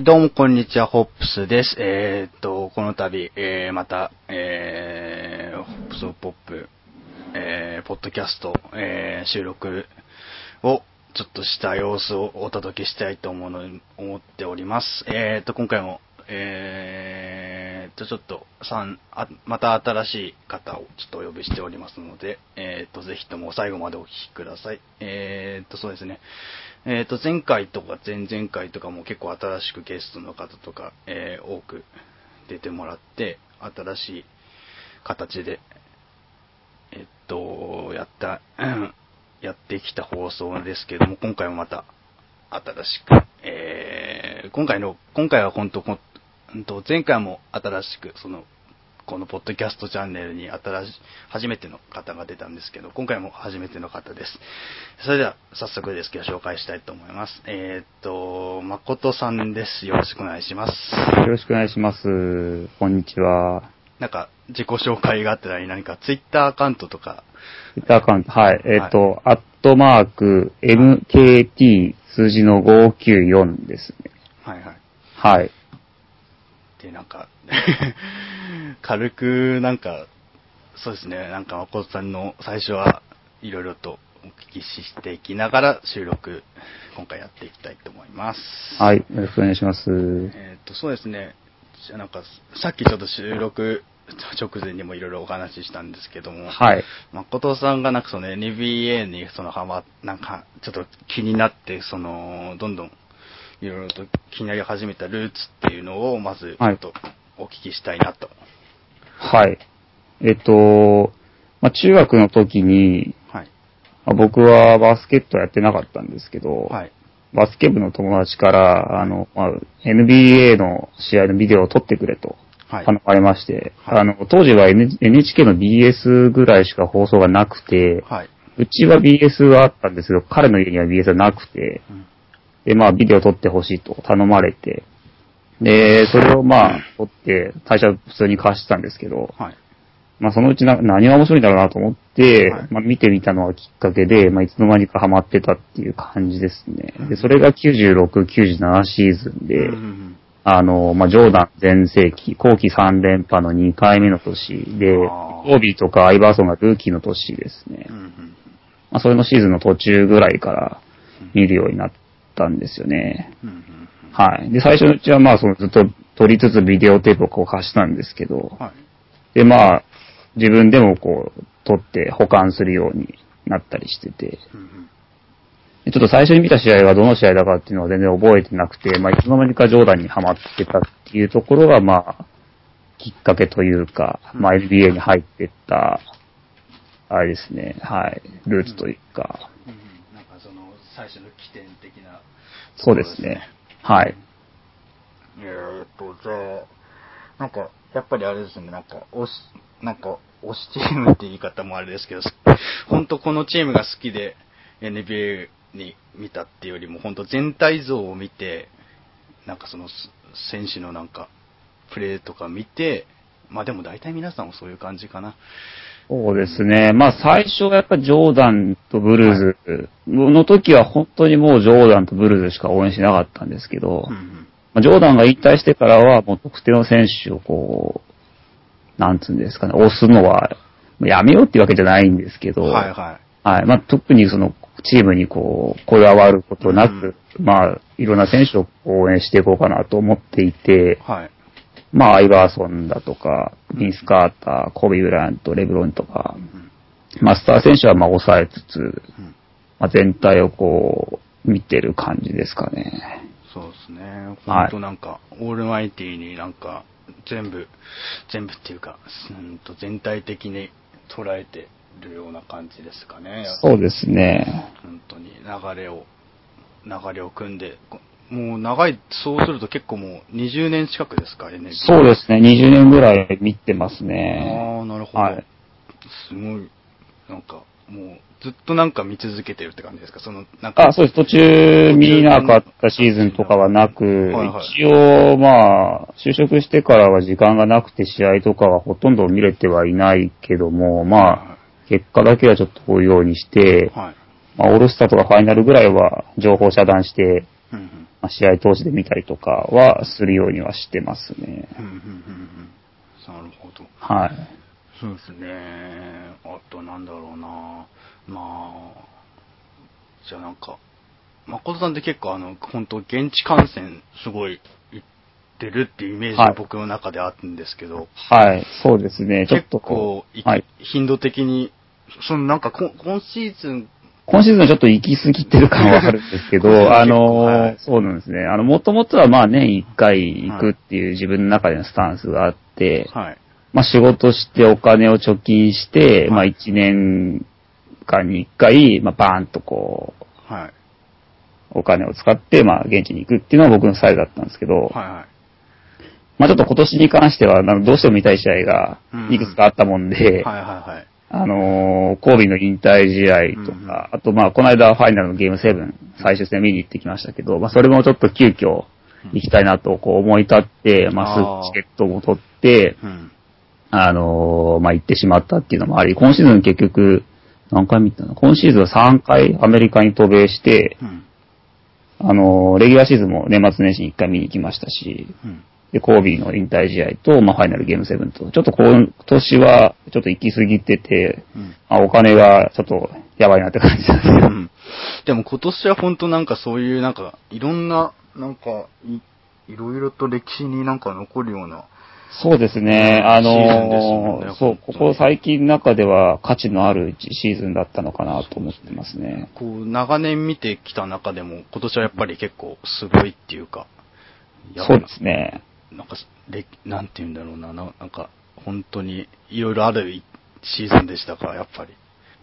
い、どうもこんにちは、ホップスです。えーっと、この度、えー、また、えー、ホップスポップ、えー、ポッドキャスト、えー、収録をちょっとした様子をお届けしたいと思うの思っております。えーっと、今回も、えーっと、ちょっと、三あまた新しい方をちょっとお呼びしておりますので、えーっと、ぜひとも最後までお聞きください。えーっと、そうですね。えっ、と、前回とか前々回とかも結構新しくゲストの方とか、えー多く出てもらって、新しい形で、えっと、やった、やってきた放送ですけども、今回もまた新しく、えー今回の、今回は本当、こんと前回も新しく、その、このポッドキャストチャンネルに新しい、初めての方が出たんですけど、今回も初めての方です。それでは、早速ですけど、紹介したいと思います。えーっと、誠さんです。よろしくお願いします。よろしくお願いします。こんにちは。なんか、自己紹介があったら何か、ツイッターアカウントとか、ツイッターアカウント、はい。えっ、と、アットマーク、MKT 数字の594ですね。はいはい。はい。で、なんか、軽く、なんか、そうですね、なんか誠さんの最初はいろいろとお聞きしていきながら収録、今回やっていきたいと思います。はい。よろしくお願いします。えっ、と、そうですね。じゃあなんか、さっきちょっと収録直前にもいろいろお話ししたんですけども、はい。誠さんがなんかその NBA にそのハマ、なんかちょっと気になって、その、どんどんいろいろと気になり始めたルーツっていうのをまずちょっとお聞きしたいなと。はい。えっ、と、まあ、中学の時に、はい。まあ僕はバスケットやってなかったんですけど、はい。バスケ部の友達から、あの、まあ、NBA の試合のビデオを撮ってくれとはい。頼まれまして、はいあの、当時は N- NHK の BS ぐらいしか放送がなくて、はい。うちは BS はあったんですけど、彼の家には BS はなくて、うんで、まあ、ビデオ撮ってほしいと頼まれて、で、それをまあ、撮って、会社普通に貸してたんですけど、はい。まあ、そのうちな何が面白いんだろうなと思って、はいまあ、見てみたのがきっかけで、まあ、いつの間にかハマってたっていう感じですね。で、それが96、97シーズンで、うんうんあの、まあ、ジョーダン全盛期、後期3連覇の2回目の年で、あービーとかアイバーソンがルーキーの年ですね。うんうんうんまあ、それのシーズンの途中ぐらいから見るようになったんですよね。うんうんはい。で、最初のうちはまあ、そのずっと撮りつつビデオテープをこう貸したんですけど、はい。で、まあ、自分でもこう、撮って保管するようになったりしてて、うんうん。でちょっと最初に見た試合はどの試合だかっていうのは全然覚えてなくて、まあ、いつの間にかジョーダンにハマってたっていうところが、まあ、きっかけというか、まあ、NBA に入ってった、あれですね、はい、ルーツというか、うん。うん。なんかその、最初の起点的な、そうですね。はい。えっと、じゃあ、なんか、やっぱりあれですね、なんか、推し、なんか、推しチームって言い方もあれですけど、本当このチームが好きで NBA に見たっていうよりも、本当全体像を見て、なんかその、選手のなんか、プレーとか見て、まあでも大体皆さんもそういう感じかな。そうですね。まあ最初はやっぱジョーダンとブルーズの時は本当にもうジョーダンとブルーズしか応援しなかったんですけど、まあジョーダンが引退してからはもう特定の選手をこう、なんつうんですかね、押すのはやめようっていうわけじゃないんですけど、はいははい。まあ、特にその、チームにこう、こだわることなく、まあ、いろんな選手を応援していこうかなと思っていてい。、はい。まあ、アイバーソンだとか、ビンス・カーター、コビー・ブラント、レブロンとか、うんまあ、スター選手はまあ、抑えつつ、うんまあ、全体をこう、見てる感じですかね。そうですね。はい本当なんか、オールマイティになんか、全部、全部っていうか、うんと全体的に捉えてるような感じですかね。そうですね。本当に流れを、流れを組んで、こもう長い、そうすると結構もう20年近くですか、NBA。そうですね。20年ぐらい見てますね。ああ、なるほど。はいすごい、なんか、もう、ずっとなんか見続けてるって感じですか？その、なんか。あ、そうです。途中見なかったシーズンとかはなく、はいはい一応、まあ、就職してからは時間がなくて試合とかはほとんど見れてはいないけども、まあ、結果だけはちょっと追うようにして、はい。まあ、オールスターとかファイナルぐらいは情報遮断してうんうんまあ試合通しで見たりとかはするようにはしてますね。うんうんうんうん。なるほど。はい。そうですね。あとなんだろうな。まあ、じゃあなんか、誠さんって結構あの、本当現地観戦すごい行ってるっていうイメージはいが僕の中であるんですけど、はい、そうですね。ちょっ結と構い、はい。頻度的に、そのなんかこ今シーズン、今シーズンはちょっと行き過ぎてる感はあるんですけど、あ結構はのい、そうなんですね。あの、もともとはまあ年一回行くっていう自分の中でのスタンスがあって、はい。まあ仕事してお金を貯金して、まあはい一年間に一回、まあバーンとこう、はい。お金を使って、まあ現地に行くっていうのは僕のスタイルだったんですけど、はいはい。まあちょっと今年に関しては、どうしても見たい試合がいくつかあったもんで、はいはいはい。あのー、神戸の引退試合とか、あとまあ、この間ファイナルのゲーム7、最終戦見に行ってきましたけど、まあ、それもちょっと急遽行きたいなとこう思い立って、まあ、すぐチケットも取って、うん。あのー、まあ、行ってしまったっていうのもあり、今シーズン結局、何回見たの？今シーズンは3回アメリカに渡米して、うん。あのー、レギュラーシーズンも年末年始に1回見に行きましたし、うん。で、コービーの引退試合と、まあ、ファイナルゲーム7と、ちょっと今年は、ちょっと行き過ぎてて、うん。あ、お金がちょっとやばいなって感じですけど。うんでも今年は本当なんかそういうなんか、いろんな、なんかい、いろいろと歴史になんか残るような、そうですね。あシーねそう、ここ最近の中では価値のあるシーズンだったのかなと思ってますね。こう、長年見てきた中でも、今年はやっぱり結構すごいっていうか、やそうですね。なんか、れなんて言うんだろうな、ななんか、本当にいろいろあるシーズンでしたから、やっぱり、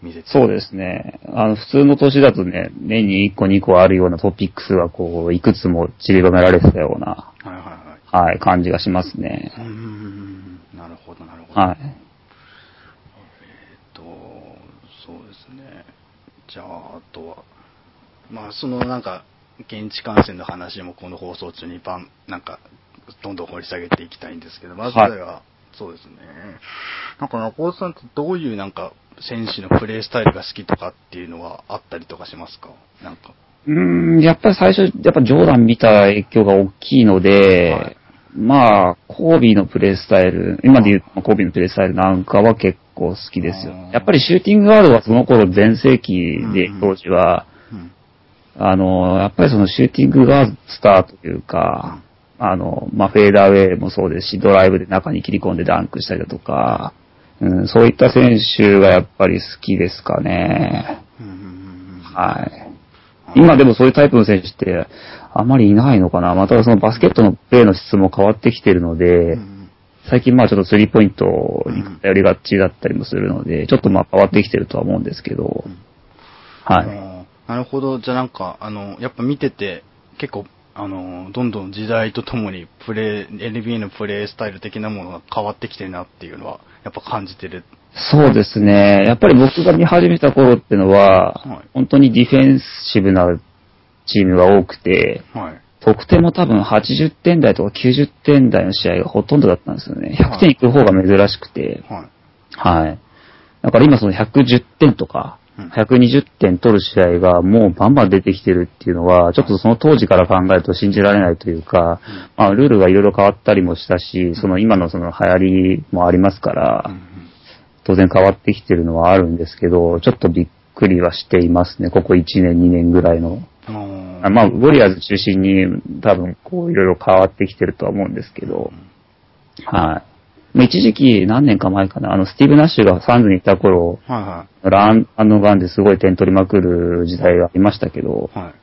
見てて。そうですね。あの、普通の年だとね、年に1個2個あるようなトピックスがこう、いくつも散りばめられてたような、はいはいはい。はい、感じがしますねう。ーん、なるほど、なるほど。はい。えっと、そうですね。じゃあ、あとは、まあ、そのなんか、現地観戦の話もこの放送中にバン、なんか、どんどん掘り下げていきたいんですけど、まずは、そうですね。なんか中尾さんってどういうなんか、選手のプレースタイルが好きとかっていうのはあったりとかしますか？なんか。うーん、やっぱり最初、やっぱジョーダン見た影響が大きいので、はいまあ、コービーのプレースタイル、今で言うコービーのプレースタイルなんかは結構好きですよ。やっぱりシューティングガードはその頃全盛期でうんうん、当時は、うん。あの、やっぱりそのシューティングガードスターというか、あの、まあ、フェーダーウェイもそうですし、ドライブで中に切り込んでダンクしたりだとか、うん、そういった選手がやっぱり好きですかね。はい。今でもそういうタイプの選手ってあまりいないのかな。またそのバスケットのプレーの質も変わってきてるので、うん最近まあちょっとスリーポイントに頼りがちだったりもするので、ちょっとまあ変わってきてるとは思うんですけど、はい。なるほど。じゃあなんか、あの、やっぱ見てて、結構、あの、どんどん時代とともにプレー、NBA のプレースタイル的なものが変わってきてるなっていうのは、やっぱ感じてる。そうですね。やっぱり僕が見始めた頃ってのは、はい本当にディフェンシブなチームが多くて、はい。得点も多分80点台とか90点台の試合がほとんどだったんですよね。100はい点いく方が珍しくて、はい。はい。だから今その110点とかうん、120点取る試合がもうバンバン出てきてるっていうのは、ちょっとその当時から考えると信じられないというか、まあルールがいろいろ変わったりもしたし、その今のその流行りもありますから、うん。当然変わってきてるのはあるんですけど、ちょっとびっくりはしていますね。ここ1年、2年ぐらいの。うん。あまあ、ウォリアーズ中心に多分こういろいろ変わってきてるとは思うんですけど、はい。まあ一時期何年か前かな、あの、スティーブ・ナッシュがサンズにいた頃、はいはランガンですごい点取りまくる時代がありましたけど、い。はい。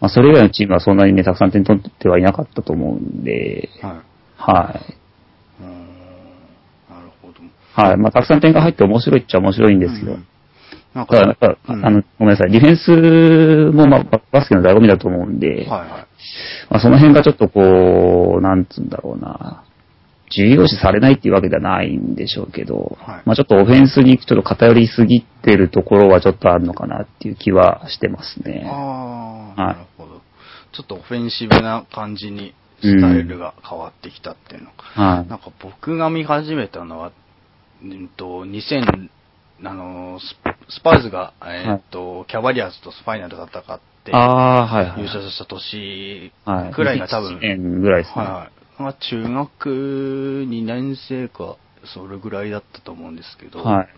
まあそれ以外のチームはそんなにね、たくさん点取ってはいなかったと思うんで、はい。はい。うんなるほど。はい。まあたくさん点が入って面白いっちゃ面白いんですよ。うんなんただやっぱ、うんあの、ごめんなさい。ディフェンスも、まあ、ババスケの醍醐味だと思うんで、はいはい。まあ、その辺がちょっとこう、なんつうんだろうな、重要視されないっていうわけではないんでしょうけど、はいまあちょっとオフェンスにちょっと偏りすぎてるところはちょっとあるのかなっていう気はしてますね。ああ、はいなるほど。ちょっとオフェンシブな感じにスタイルが変わってきたっていうのか。はい。なんか僕が見始めたのは、うんと、2000、あの、ススパーズが、えーっと、キャバリアーズとファイナル戦っって、ああ、はいはい。優勝した年はい。くらいが多分、1年ぐらいですね。はいはい。まあ、中学2年生か、それぐらいだったと思うんですけど、はい。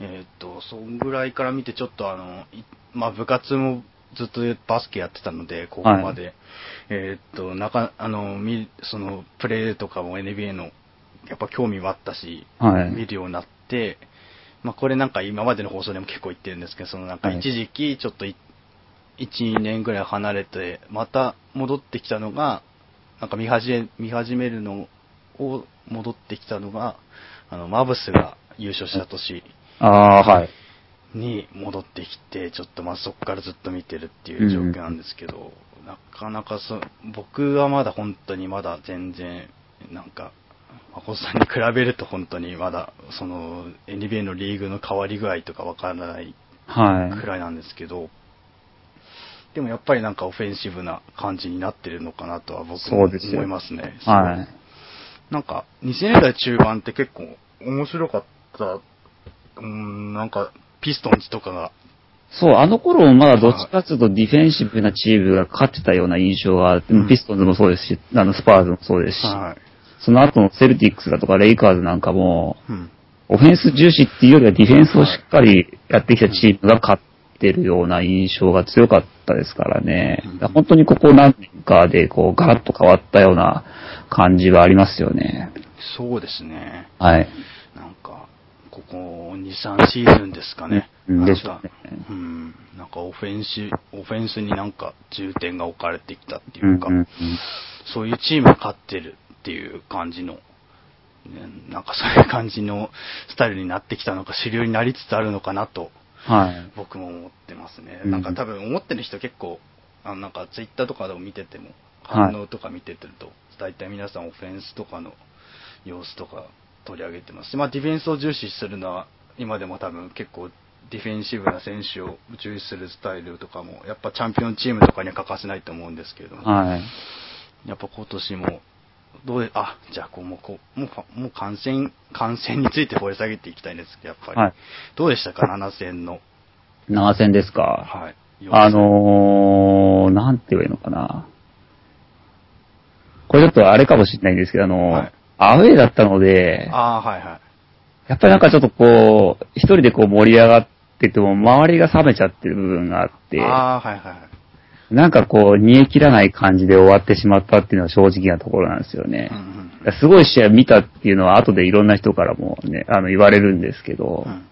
えーっと、そんぐらいから見てちょっとあの、いまあ部活もずっとバスケやってたので、ここまで。えーっと、なか、あの、み、その、プレーとかも NBA の、やっぱ興味はあったし、はい見るようになって、まあこれなんか今までの放送でも結構言ってるんですけど、そのなんかはい一時期ちょっとい、1、2年ぐらい離れて、また戻ってきたのが、なんか見始め、見始めるのを戻ってきたのが、あの、マブスが優勝した年ああ、はい。に戻ってきて、ちょっとまあそこからずっと見てるっていう状況なんですけど、なかなかそ、僕はまだ本当にまだ全然、なんか、誠さんに比べると本当にまだ、その、NBA のリーグの変わり具合とかわからないはい。くらいなんですけど、でもやっぱりなんかオフェンシブな感じになってるのかなとは僕も思いますね。はい。なんか、2000年代中盤って結構面白かった、うーん、なんか、ピストンズとかが、そう、あの頃もまだどっちかというとディフェンシブなチームが勝ってたような印象があって、うんピストンズもそうですし、あの、スパーズもそうですし、はい。その後のセルティックスだとかレイカーズなんかも、うん。オフェンス重視っていうよりはディフェンスをしっかりやってきたチームが勝ってるような印象が強かったですからね。本当にここ何年かでこうガラッと変わったような感じはありますよね。そうですね。はい。なんか、ここ2、3シーズンですかね。でしねうん。なんかオフェンス、オフェンスになんか重点が置かれてきたっていうか、うんうんうんそういうチームが勝ってるっていう感じの、ねなんかそういう感じのスタイルになってきたのか、主流になりつつあるのかなと、はい。僕も思ってますね。うんなんか多分思ってる人結構、あのなんかツイッターとかでも見てても、はい反応とか見ててると、大体皆さんオフェンスとかの様子とか取り上げてますし、まあディフェンスを重視するのは、今でも多分結構ディフェンシブな選手を重視するスタイルとかも、やっぱチャンピオンチームとかには欠かせないと思うんですけれども、はい。やっぱ今年も、どうで、あ、じゃあこう、もう、こう、もうもう感染、感染について掘り下げていきたいんですけど、やっぱり。はいどうでしたか、7戦の。長戦ですか。はい。あのー、なんて言えばいいのかな。これちょっとあれかもしれないんですけど、あの、はいアウェイだったので、ああ、はいはい。やっぱりなんかちょっとこう、一人でこう盛り上がってても、周りが冷めちゃってる部分があって、ああ、はいはいはい。なんかこう、煮え切らない感じで終わってしまったっていうのは正直なところなんですよねうん。うんすごい試合見たっていうのは後でいろんな人からもね、あの言われるんですけどう、ん。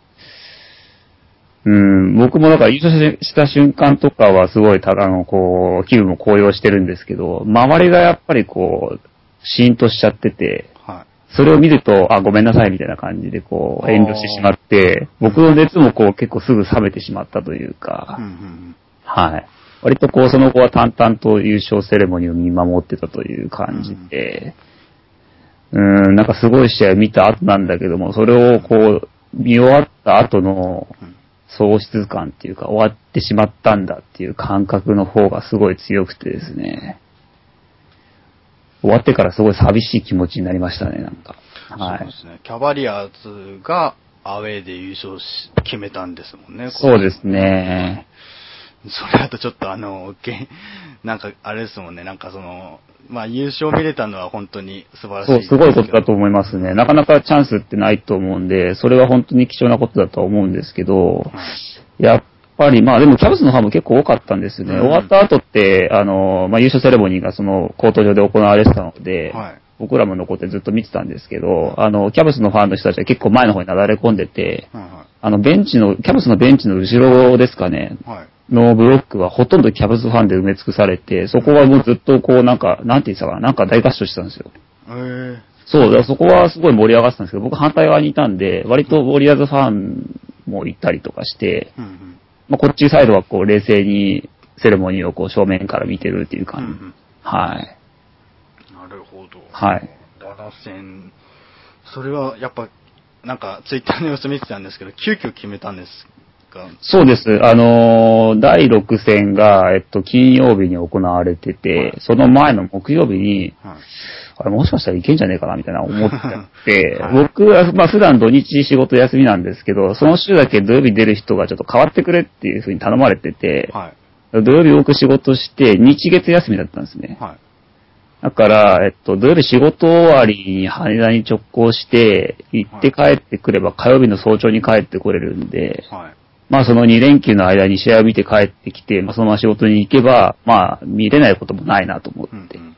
うん、僕もだから優勝した瞬間とかはすごいただのこう、気分も高揚してるんですけど、周りがやっぱりこう、シーンとしちゃってて、はい。それを見ると、あ、ごめんなさいみたいな感じでこう、遠慮してしまって、僕の熱もこう結構すぐ冷めてしまったというか、うんうんはい。割とこう、その後は淡々と優勝セレモニーを見守ってたという感じで、うーん、なんかすごい試合見た後なんだけども、それをこう、見終わった後のうん喪失感っていうか、終わってしまったんだっていう感覚の方がすごい強くてですね、終わってからすごい寂しい気持ちになりましたね、なんか。はいそうで。すね。キャバリアーズがアウェーで優勝し、決めたんですもんね。そうですね。それだとちょっとあの、けなんかあれですもんね、なんかその、まあ優勝見れたのは本当に素晴らしいそう、すごいことだと思思いますね。なかなかチャンスってないと思うんで、それは本当に貴重なことだとは思うんですけど、やっぱり、まあでもキャブスのファンも結構多かったんですよね。うん終わった後って、あの、まあ優勝セレモニーがそのコート上で行われてたので、はい。僕らも残ってずっと見てたんですけど、あの、キャブスのファンの人たちは結構前の方になだれ込んでて、はいはあの、ベンチの、キャブスのベンチの後ろですかね、い。はい。のブロックはほとんどキャブスファンで埋め尽くされて、そこはもうずっとこうなんか、なんて言ってたかな、なんか大合唱してたんですよ。えー、そう、だからそこはすごい盛り上がってたんですけど、僕反対側にいたんで、割とウォリアーズファンもいたりとかして、うんうん。まあ、こっちサイドはこう冷静にセレモニーをこう正面から見てるっていううんう感じ。ん。はい。なるほど。はい。7戦。それはやっぱ、なんかツイッターの様子見てたんですけど、急遽決めたんですかそうです。あのー第6戦が、えっと、金曜日に行われてて、はいその前の木曜日に、はい。あれもしかしたらいけんじゃねえかなみたいな思っちゃって、はい僕は、まあ普段土日仕事休みなんですけど、その週だけ土曜日出る人がちょっと変わってくれっていうふうに頼まれてて、はい。土曜日多く仕事して、日月休みだったんですね。はい。だから、えっと、土曜日仕事終わりに羽田に直行して、行って帰ってくれば火曜日の早朝に帰ってこれるんで、はい。まあその2連休の間に試合を見て帰ってきて、まあそのまま仕事に行けば、まあ見れないこともないなと思って。うんうん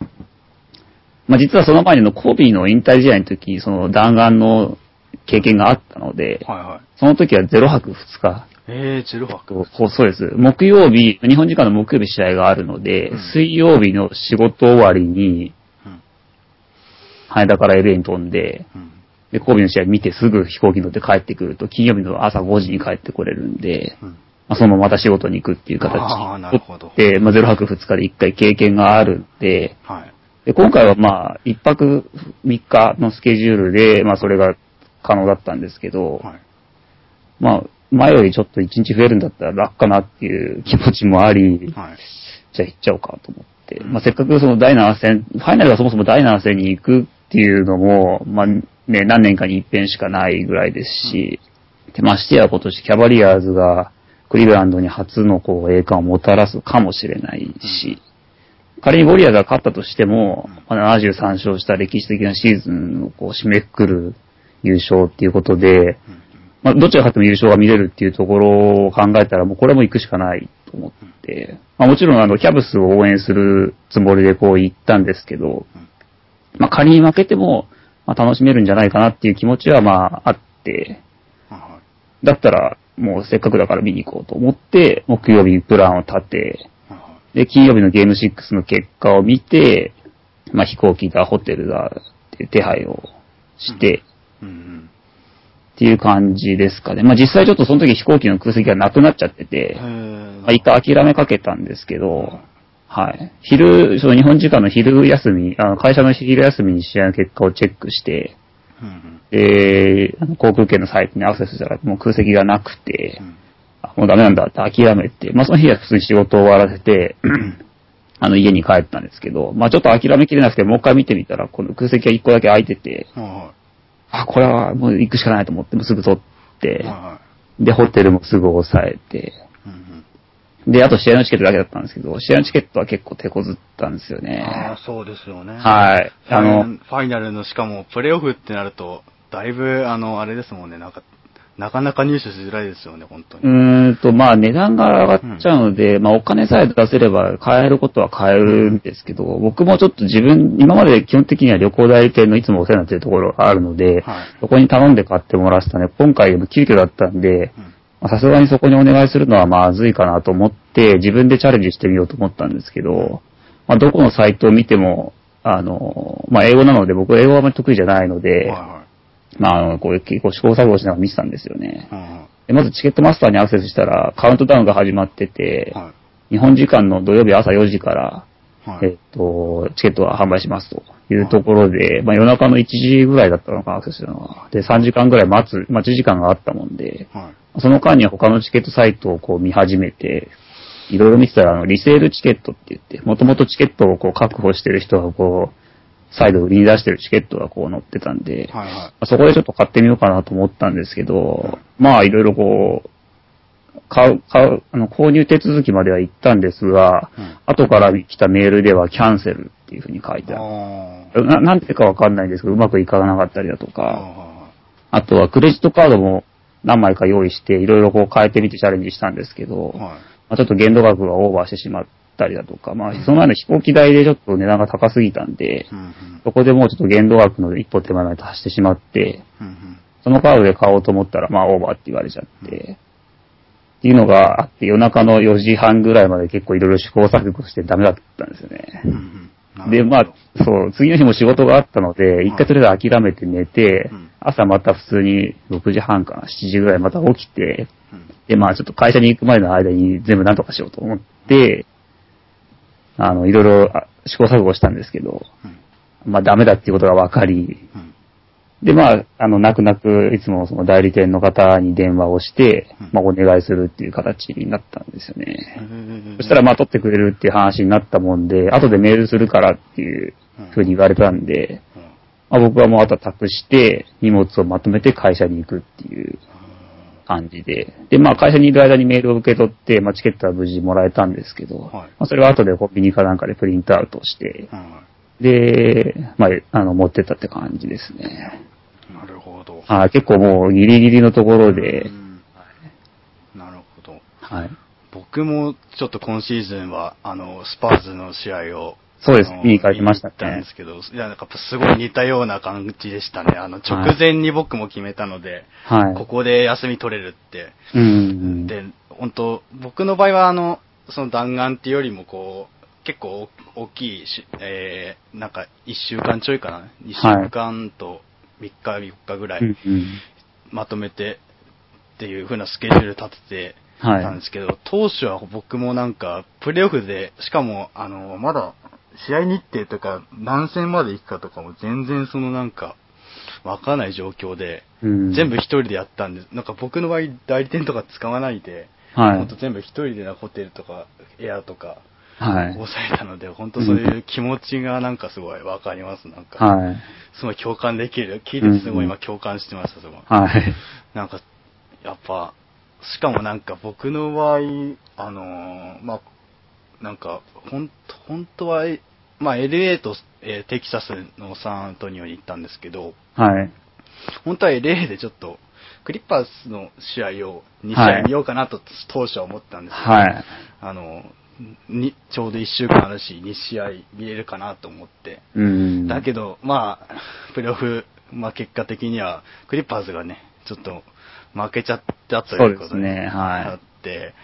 まあ実はその前にのコビーの引退試合の時、その弾丸の経験があったので、はいはい。その時は0泊2日。えー、ジルファク。そうそうです。木曜日、日本時間の木曜日試合があるので、うん水曜日の仕事終わりに、うん。羽田から LA に飛んで、うん。で、神戸の試合見てすぐ飛行機乗って帰ってくると、金曜日の朝5時に帰ってこれるんで、うん。まあ、そのまた仕事に行くっていう形で、まあ、0泊2日で1回経験があるんで、はい。で、今回はまあ、1泊3日のスケジュールで、まあ、それが可能だったんですけど、はい。まあ、前よりちょっと1日増えるんだったら楽かなっていう気持ちもあり、はい。じゃあ行っちゃおうかと思って。うんまあ、せっかくその第7戦、ファイナルがそもそも第7戦に行くっていうのも、まあね、何年かに一遍しかないぐらいですし、でましてや今年キャバリアーズがクリーブランドに初のこう栄冠をもたらすかもしれないし、仮にウォリアーズが勝ったとしても、73勝した歴史的なシーズンをこう締めくくる優勝っていうことで、まあ、どっちが勝っても優勝が見れるっていうところを考えたら、もうこれも行くしかないと思って、まあ、もちろんあの、キャブスを応援するつもりでこう行ったんですけど、まあ、仮に負けても、まあ、楽しめるんじゃないかなっていう気持ちはまあ、あって、だったら、もうせっかくだから見に行こうと思って、木曜日プランを立て、で、金曜日のゲーム6の結果を見て、まあ、飛行機だ、ホテルだ手配をして、い。うんうん。っていう感じですかね。まあ実際ちょっとその時飛行機の空席がなくなっちゃってて、まあ一回諦めかけたんですけど、はい。昼、その日本時間の昼休み、あの会社の昼休みに試合の結果をチェックして、うんうん。で、あの航空券のサイトにアクセスしたらもう空席がなくてう、んあもうダメなんだって諦めて、まあその日は普通に仕事を終わらせて、あの家に帰ったんですけど、まあちょっと諦めきれなくてもう一回見てみたら、この空席が一個だけ空いてて、はいはあ、これはもう行くしかないと思って、もうすぐ取ってい。はい、はで、ホテルもすぐ抑えて。で、あと試合のチケットだけだったんですけど、試合のチケットは結構手こずったんですよね。ああ、そうですよね。はい。あの、ファイナルの、しかも、プレイオフってなると、だいぶ、あの、あれですもんね、なんか、なかなか入手しづらいですよね、本当うに。ーんと、まあ値段が上がっちゃうので、まあお金さえ出せれば買えることは買えるんですけど、僕もちょっと自分、今まで基本的には旅行代理店のいつもお世話になっているところがあるので、はい。そこに頼んで買ってもらってたね。今回も急遽だったんで、うんまあさすがにそこにお願いするのはまずいかなと思って、自分でチャレンジしてみようと思ったんですけど、まあどこのサイトを見ても、あの、まあ英語なので僕英語はあまり得意じゃないので、はいはまああの、こう結構試行錯誤しながら見てたんですよね。い。うんでまずチケットマスターにアクセスしたら、カウントダウンが始まってて、は日本時間の土曜日朝4時から、い。はい。えっと、チケットが販売しますというところで、まあ夜中の1時ぐらいだったのかな、アクセスしたのは。で、3時間ぐらい待つ、待ち時間があったもんで、はい。その間に他のチケットサイトをこう見始めて、いろいろ見てたら、あの、リセールチケットって言って、もともとチケットをこう確保してる人がこう、再度売りに出してるチケットがこう載ってたんで、はい。はい。まあそこでちょっと買ってみようかなと思ったんですけど、まあいろいろこう、買う、買う、あの、購入手続きまでは行ったんですが、うん後から来たメールではキャンセルっていうふうに書いてあある。ななんてかわかんないんですけど、うまくいかなかったりだとあ。か、はあとはクレジットカードも何枚か用意して、いろいろこう変えてみてチャレンジしたんですけど、いはい。はい。まあ、ちょっと限度額がオーバーしてしまったりだとか、まあ、その前の飛行機代でちょっと値段が高すぎたんで、うんうん。そこでもうちょっと限度額の一歩手前まで達してしまって、うんうん。そのカードで買おうと思ったら、まあ、オーバーって言われちゃって、っていうのがあって、夜中の4時半ぐらいまで結構いろいろ試行錯誤してダメだったんですよね。で、まあ、そう、次の日も仕事があったので、一回とりあえず諦めて寝てうん、朝また普通に6時半かな、7時ぐらいまた起きて、うん。で、まあちょっと会社に行くまでの間に全部なんとかしようと思って、あの、いろいろあ試行錯誤したんですけど、うん。まあダメだっていうことが分かり、うんで、まあ、あの、泣く泣く、いつもその代理店の方に電話をしてうん、まあ、お願いするっていう形になったんですよね。そしたら、まあ、取ってくれるっていう話になったもんで、後でメールするからっていうふうに言われたんで、うん。まあ、僕はもうあとは託して、荷物をまとめて会社に行くっていう感じで。で、まあ会社にいる間にメールを受け取って、まあチケットは無事もらえたんですけど、はい。まあそれは後でコンビニかなんかでプリントアウトして、はいはで、まあ、あの、持ってったって感じですね。い。なるほど。結構もうギリギリのところでう、んなるほど。はい。僕もちょっと今シーズンは、あの、スパーズの試合を、そうです見に行かれてましたねたんですけど、いや、なんかすごい似たような感じでしたね。あの、直前に僕も決めたので、はい。ここで休み取れるって。うんうん。で、本当僕の場合は、あの、その弾丸っていうよりも、こう、結構大きいし、えー、なんか、1週間ちょいかな。2週間と3日、3日ぐらい。まとめてっていう風なスケジュール立ててはいたんですけど、当初は僕もなんか、プレーオフで、しかも、あの、まだ、試合日程とか、何戦まで行くかとかも全然そのなんか、わかんない状況で、うん全部一人でやったんです。なんか僕の場合、代理店とか使わないで、はいほんと全部一人でなホテルとか、エアとか、はい。抑えたので、本当そういう気持ちがなんかすごいわかります。なんか、はい。すごい共感できる。聞いててすごい今共感してました、すごい。はい。なんか、やっぱ、しかもなんか僕の場合、あのーまあ、なんか、ほんと、本当は、まあ、LA と、えーテキサスのサンアントニオに行ったんですけど、はい。本当は LA でちょっと、クリッパーズの試合を2試合見ようかなと当初は思ったんですけど、はい。あの、に、ちょうど1週間あるし、2試合見れるかなと思って、うん。だけど、まあ、プレーオフ、まあ結果的には、クリッパーズがね、ちょっと負けちゃったということそうですねはいあって、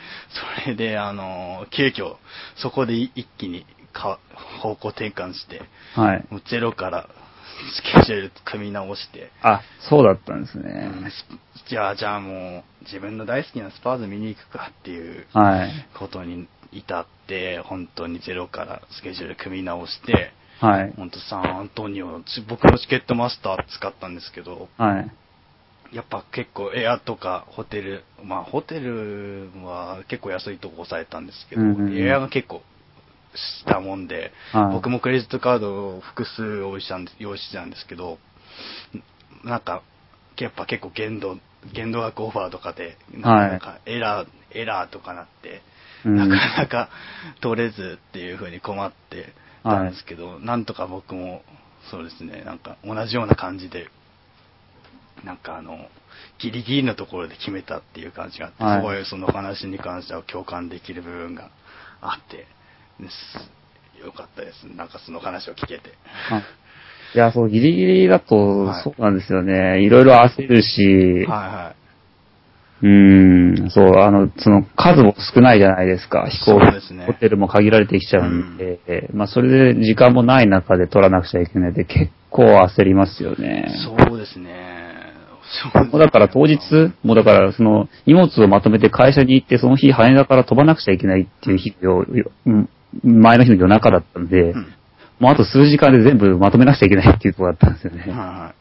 それで、あの、急遽、そこで一気にか方向転換して、はい。もうゼロからスケジュール組み直して、あ、そうだったんですうんじゃあ、じゃあもう、自分の大好きなスパーズ見に行くかっていうはい。ことに至って、本当にゼロからスケジュール組み直して、はい。本当サンアントニオ僕もチケットマスター使ったんですけど、はい。やっぱ結構エアとかホテル、まあホテルは結構安いとこ抑えたんですけど、うんうんうんエアが結構したもんで、はい僕もクレジットカードを複数用意したんです用意してたんですけど、なんか、やっぱ結構限度、限度額オファーとかで、はいなんかエラー、エラーとかなって、うんなかなか取れずっていう風に困ってたんですけど、なんとか僕も、そうですね、なんか同じような感じで、なんかあの、ギリギリのところで決めたっていう感じがあって、はいすごいその話に関しては共感できる部分があって、よかったです。なんかその話を聞けて。あいや、そう、ギリギリだとはい、そうなんですよね。いろいろ焦るし、はうーん、そう、あの、その数も少ないじゃないですか。飛行そうですねホテルも限られてきちゃうんで、まあ、それで時間もない中で取らなくちゃいけないで、結構焦りますよいねはい。。そうですね。そうねもうだから当日、もうだからその荷物をまとめて会社に行って、その日羽田から飛ばなくちゃいけないっていう日を、うん前の日の夜中だったんで、うんもうあと数時間で全部まとめなくちゃいけないっていうところだったんですよね。はいはもう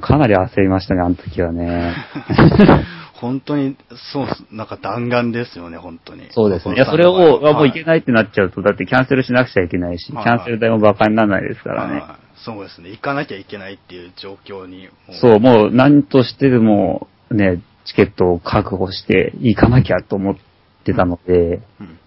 かなり焦りましたね、あの時はね。い。本当に、そう、なんか弾丸ですよね、本当に。そうですね。いや、それを、あもういけないってなっちゃうと、だってキャンセルしなくちゃいけないし、キはいャンセル代もバカにならないですからね。はいはいそうですね。行かなきゃいけないっていう状況に。もそう、もう何としてでもね、チケットを確保して行かなきゃと思ってたので、うん。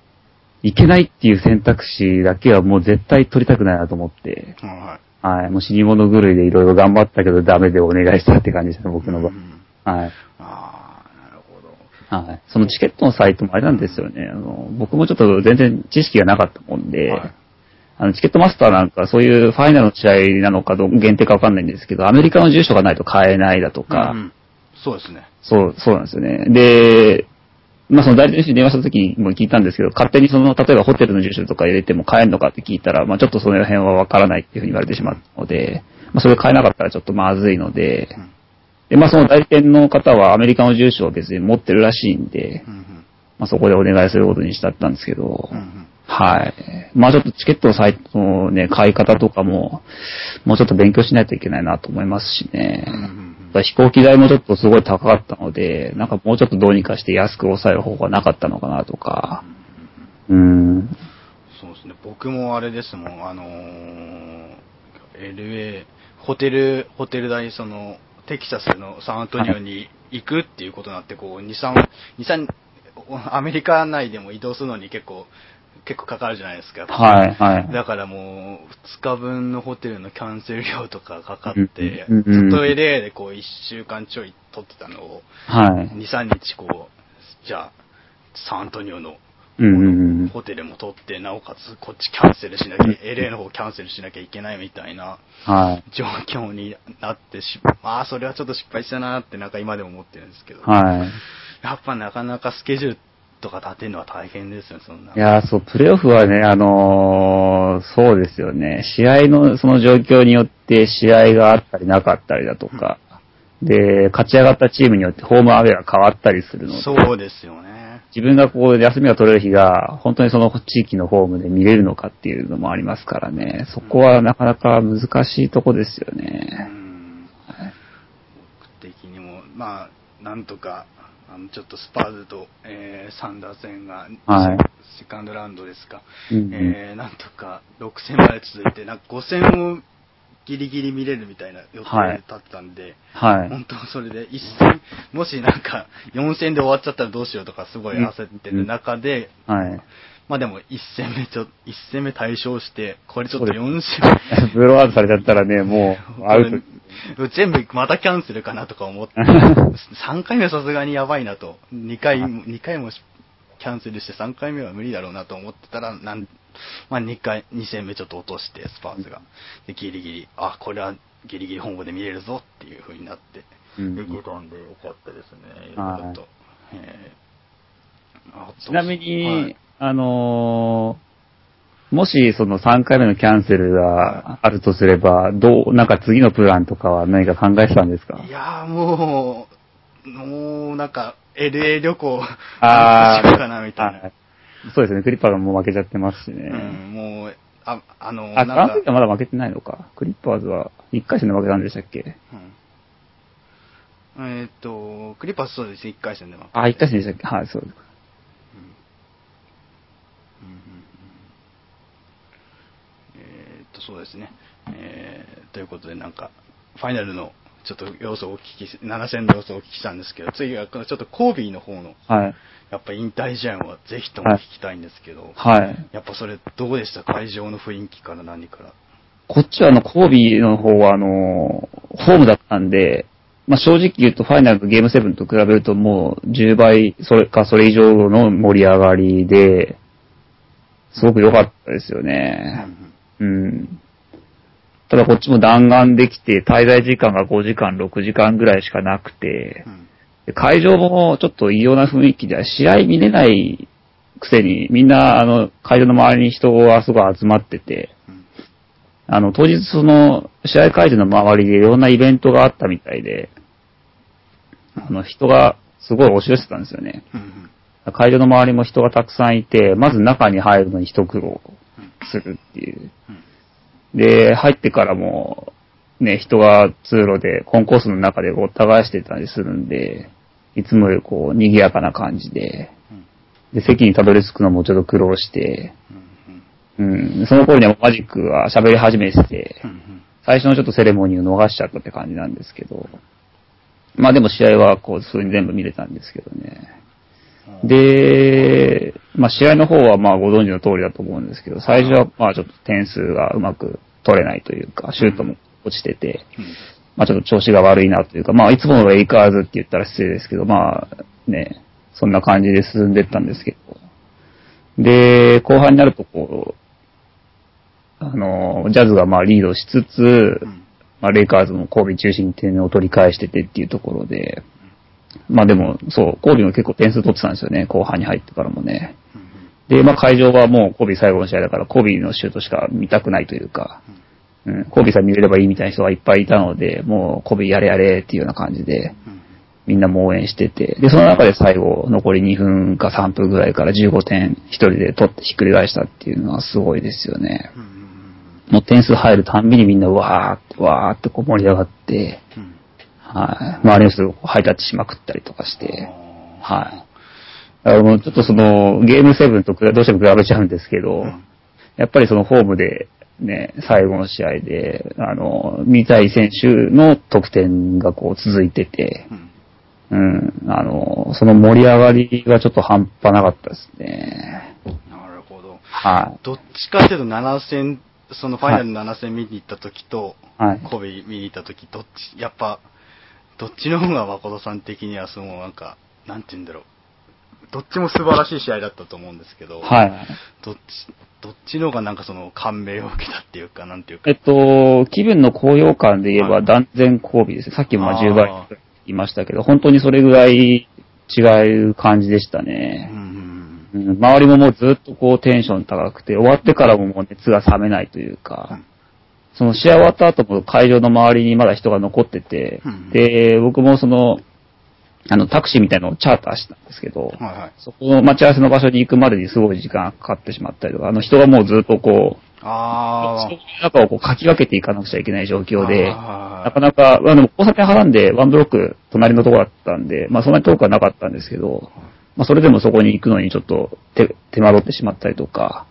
行けないっていう選択肢だけはもう絶対取りたくないなと思って、はいはい。はい、もう死に物狂いでいろいろ頑張ったけどダメでお願いしたって感じですね、僕の場うん合。はい。ああ、なるほど。はい。そのチケットのサイトもあれなんですよね。あの、僕もちょっと全然知識がなかったもんで、はいあの、チケットマスターなんかそういうファイナルの試合なのかどう限定かわかんないんですけど、アメリカの住所がないと買えないだとか、うんうんそうですね。そう、そうなんですよね。で、まあその代理店に電話した時にも聞いたんですけど、勝手にその、例えばホテルの住所とか入れても買えるのかって聞いたら、まあちょっとその辺はわからないっていうふうに言われてしまったので、まあそれ買えなかったらちょっとまずいので、うんで、まあその代理店の方はアメリカの住所を別に持ってるらしいんで、まあそこでお願いすることにしたったんですけど、はい。まあちょっとチケットのサイトのね、買い方とかも、もうちょっと勉強しないといけないなと思いますしね。飛行機代もちょっとすごい高かったので、なんかもうちょっとどうにかして安く抑える方法はなかったのかなとか。うーん。そうですね。僕もあれですもん、あのー LA、ホテル、ホテル代、その、テキサスのサンアントニオに行くっていうことになって、こう、2、3、2、3、アメリカ内でも移動するのに結構、結構かかるじゃないですか。はい、はい。だからもう、2日分のホテルのキャンセル料とかかかって、うんうんうんずっと LA でこう1週間ちょい取ってたのを、はい。2、3日こう、じゃあ、サントニオの。ホテルも取って、なおかつこっちキャンセルしなきゃ、LA の方キャンセルしなきゃいけないみたいなはい。状況になってし、まあそれはちょっと失敗したなってなんか今でも思ってるんですけど、はい。やっぱなかなかスケジュールとか立てるのは大変ですよね、そんな。いやー、そう、プレイオフはね、あのーそうですよね。試合のその状況によって試合があったりなかったりだとか、で、勝ち上がったチームによってホームアウェイが変わったりするので、そうですよね。自分がこう休みが取れる日が本当にその地域のホームで見れるのかっていうのもありますからね。そこはなかなか難しいとこですようね。ん僕的にも、まあ、なんとか、あのちょっとスパーズと、えーサンダー戦が、はい。セカンドラウンドですか、うんうん。えーなんとか6戦まで続いて、なんか5戦をギリギリ見れるみたいな予定はい。で立ってたんで、はい。本当それで一戦、もしなんか4戦で終わっちゃったらどうしようとかすごい焦ってる中で、はい。まあでも1戦目ちょ、一戦目対象して、これちょっと4戦 ブローアウトされちゃったらね、もうアウト。全部またキャンセルかなとか思って、3回目はさすがにやばいなと、2回、二回もキャンセルして3回目は無理だろうなと思ってたら、なんまあ2回、2戦目ちょっと落として、スパーズが。で、ギリギリ、あ、これはギリギリ本部で見れるぞっていう風になって、うん。よくたんでよかったですね。はい。ちょっと。えー。ちなみに、はいあのーもしその3回目のキャンセルがあるとすれば、どう、なんか次のプランとかは何か考えてたんですか？いやーもう、もうなんか、LA 旅行、あしようかなみたいな。はいそうですね、クリッパーがもう負けちゃってますしね。うん、もう、あ、あの、あ、なんかはまだ負けてないのか？クリッパーズは1回戦で負けたんでしたっけ？うんえーっと、クリッパーズそうです、1回戦では。あ、1回戦でしたっけ？はい、そうです。えーっと、そうですね。えー、ということで、なんか、ファイナルの、ちょっと要素をお聞きし、7戦の要素をお聞きしたんですけど、次は、ちょっとコービーの方の、はい。やっぱ引退試合はぜひとも聞きたいんですけど、はい。やっぱそれどうでした？会場の雰囲気から何から？こっちはあの、コービーの方はあの、ホームだったんで、まあ、正直言うとファイナルとゲーム7と比べるともう10倍、それかそれ以上の盛り上がりで、すごく良かったですよね。うん。ただこっちも弾丸できて、滞在時間が5時間、6時間ぐらいしかなくてう、ん。で会場もちょっと異様な雰囲気で、試合見れないくせに、みんな、あの、会場の周りに人がすごい集まってて、うん。あの、当日その、試合会場の周りでいろんなイベントがあったみたいで、あの、人がすごい押し寄せてたんですよね。うんうん。会場の周りも人がたくさんいて、まず中に入るのに一苦労するっていう。で、入ってからも、ね、人が通路で、コンコースの中でごった返してたりするんで、いつもよりこう、賑やかな感じで、で、席にたどり着くのもちょっと苦労して、うんその頃にはマジックが喋り始めててう、ん最初のちょっとセレモニーを逃しちゃったって感じなんですけど、まあでも試合はこう、普通に全部見れたん。ですけどね。で、まあ試合の方はまあご存知の通りだと思うんですけど、最初はまあちょっと点数がうまく取れないというか、シュートも落ちてて、うんまあちょっと調子が悪いなというか、まあいつものレイカーズって言ったら失礼ですけど、まあね、そんな感じで進んでったんですけど。で、後半になるとこう、あの、ジャズがまあリードしつつ、うんまあレイカーズも神戸中心に点を取り返しててっていうところで、まあでも、そう、神戸も結構点数取ってたんですよね、後半に入ってからもね。で、まあ会場はもう神戸最後の試合だから、神戸のシュートしか見たくないというか、うん、神戸さん見れればいいみたいな人がいっぱいいたので、もう神戸やれやれっていうような感じで、うんみんなも応援してて、で、その中で最後、残り2分か3分ぐらいから15点一人で取ってひっくり返したっていうのはすごいですよね。もう点数入るたんびにみんなわーって、わーってこう盛り上がって、うんはい。周りの人をハイタッチしまくったりとかして、あはい。だからもうちょっとその、ゲーム7とどうしても比べちゃうんですけど、うんやっぱりそのホームで、ね、最後の試合で、あの、見たい選手の得点がこう続いてて、ーうんうん、あの、その盛り上がりがちょっと半端なかったですね。なるほど。はい。どっちかっていうと7戦、そのファイナルの7戦見に行った時と、はい。神戸見に行った時、どっち、やっぱ、どっちの方が誠さん的にはそのなんか、なんて言うんだろう。どっちも素晴らしい試合だったと思うんですけど、はい。どっち、どっちの方がなんかその感銘を受けたっていうか、なんていうか。えっと、気分の高揚感で言えばはい断然交尾ですね。さっきもまああー10倍言いましたけど、本当にそれぐらい違う感じでしたうね。んうん周りももうずっとこうテンション高くて、終わってからももう熱が冷めないというか、うんその試合終わった後も会場の周りにまだ人が残ってて、うん。で、僕もその、あの、タクシーみたいなのをチャーターしたんですけど、はいはい。そこの待ち合わせの場所に行くまでにすごい時間かかってしまったりとか、あの人がもうずっとこう、あ人の中をこうかき分けていかなくちゃいけない状況で、あなかなか、まあでも交差点挟んでワンブロック隣のところだったんで、まあそんなに遠くはなかったんですけど、まあそれでもそこに行くのにちょっと手手間取ってしまったりとか、あ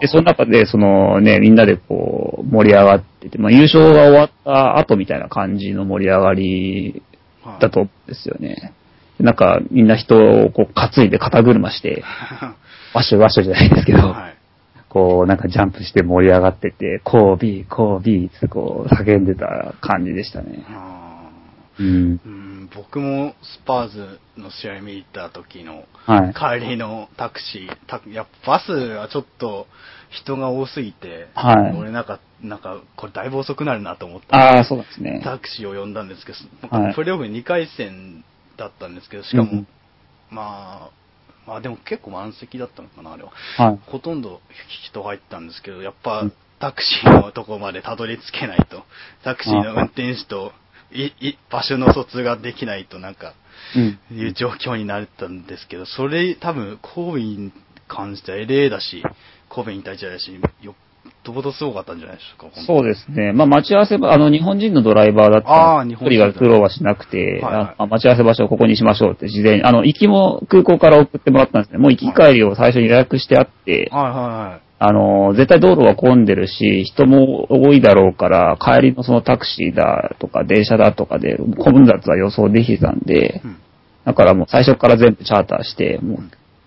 で、その中でそのね、みんなでこう盛り上がってて、まあ優勝が終わった後みたいな感じの盛り上がりはいだと思うんですよね。なんかみんな人をこう担いで肩車して、ワッショワッショじゃないですけど、はい。こう、なんかジャンプして盛り上がってて、コービー、コービーってこう叫んでた感じでしたね。あうん。ーうん僕もスパーズの試合見に行った時のはい。帰りのタクシー、タクやっぱバスはちょっと人が多すぎて、はい俺なんか、なんか、これだいぶ遅くなるなと思って、ああ、そうですね。タクシーを呼んだんですけど、はいプレーオフ2回戦だったんですけど、しかも、うんまあ、まあでも結構満席だったのかな、あれは。はい。ほとんど人入ったんですけど、やっぱうんタクシーのとこまでたどり着けないと、タクシーの運転手といい場所の疎通ができないとなんか、うん。いう状況になったんですけど、それ多分神戸に関しては LA だし、神戸に対してだし、よっぽどすごかったんじゃないですか、そうでですね。まあ、待ち合わせば、あの、日本人のドライバーだったんで一人人が苦労はしなくて、はいはいあまあ待ち合わせ場所をここにしましょうって事前に、あの、行きも空港から送ってもらったんですね。もう行き帰りを最初に予約してあって、はいはあの、絶対道路は混んでるし、人も多いだろうから、帰りのそのタクシーだとか電車だとかで混雑は予想できてたんでうんだからもう最初から全部チャーターして、もう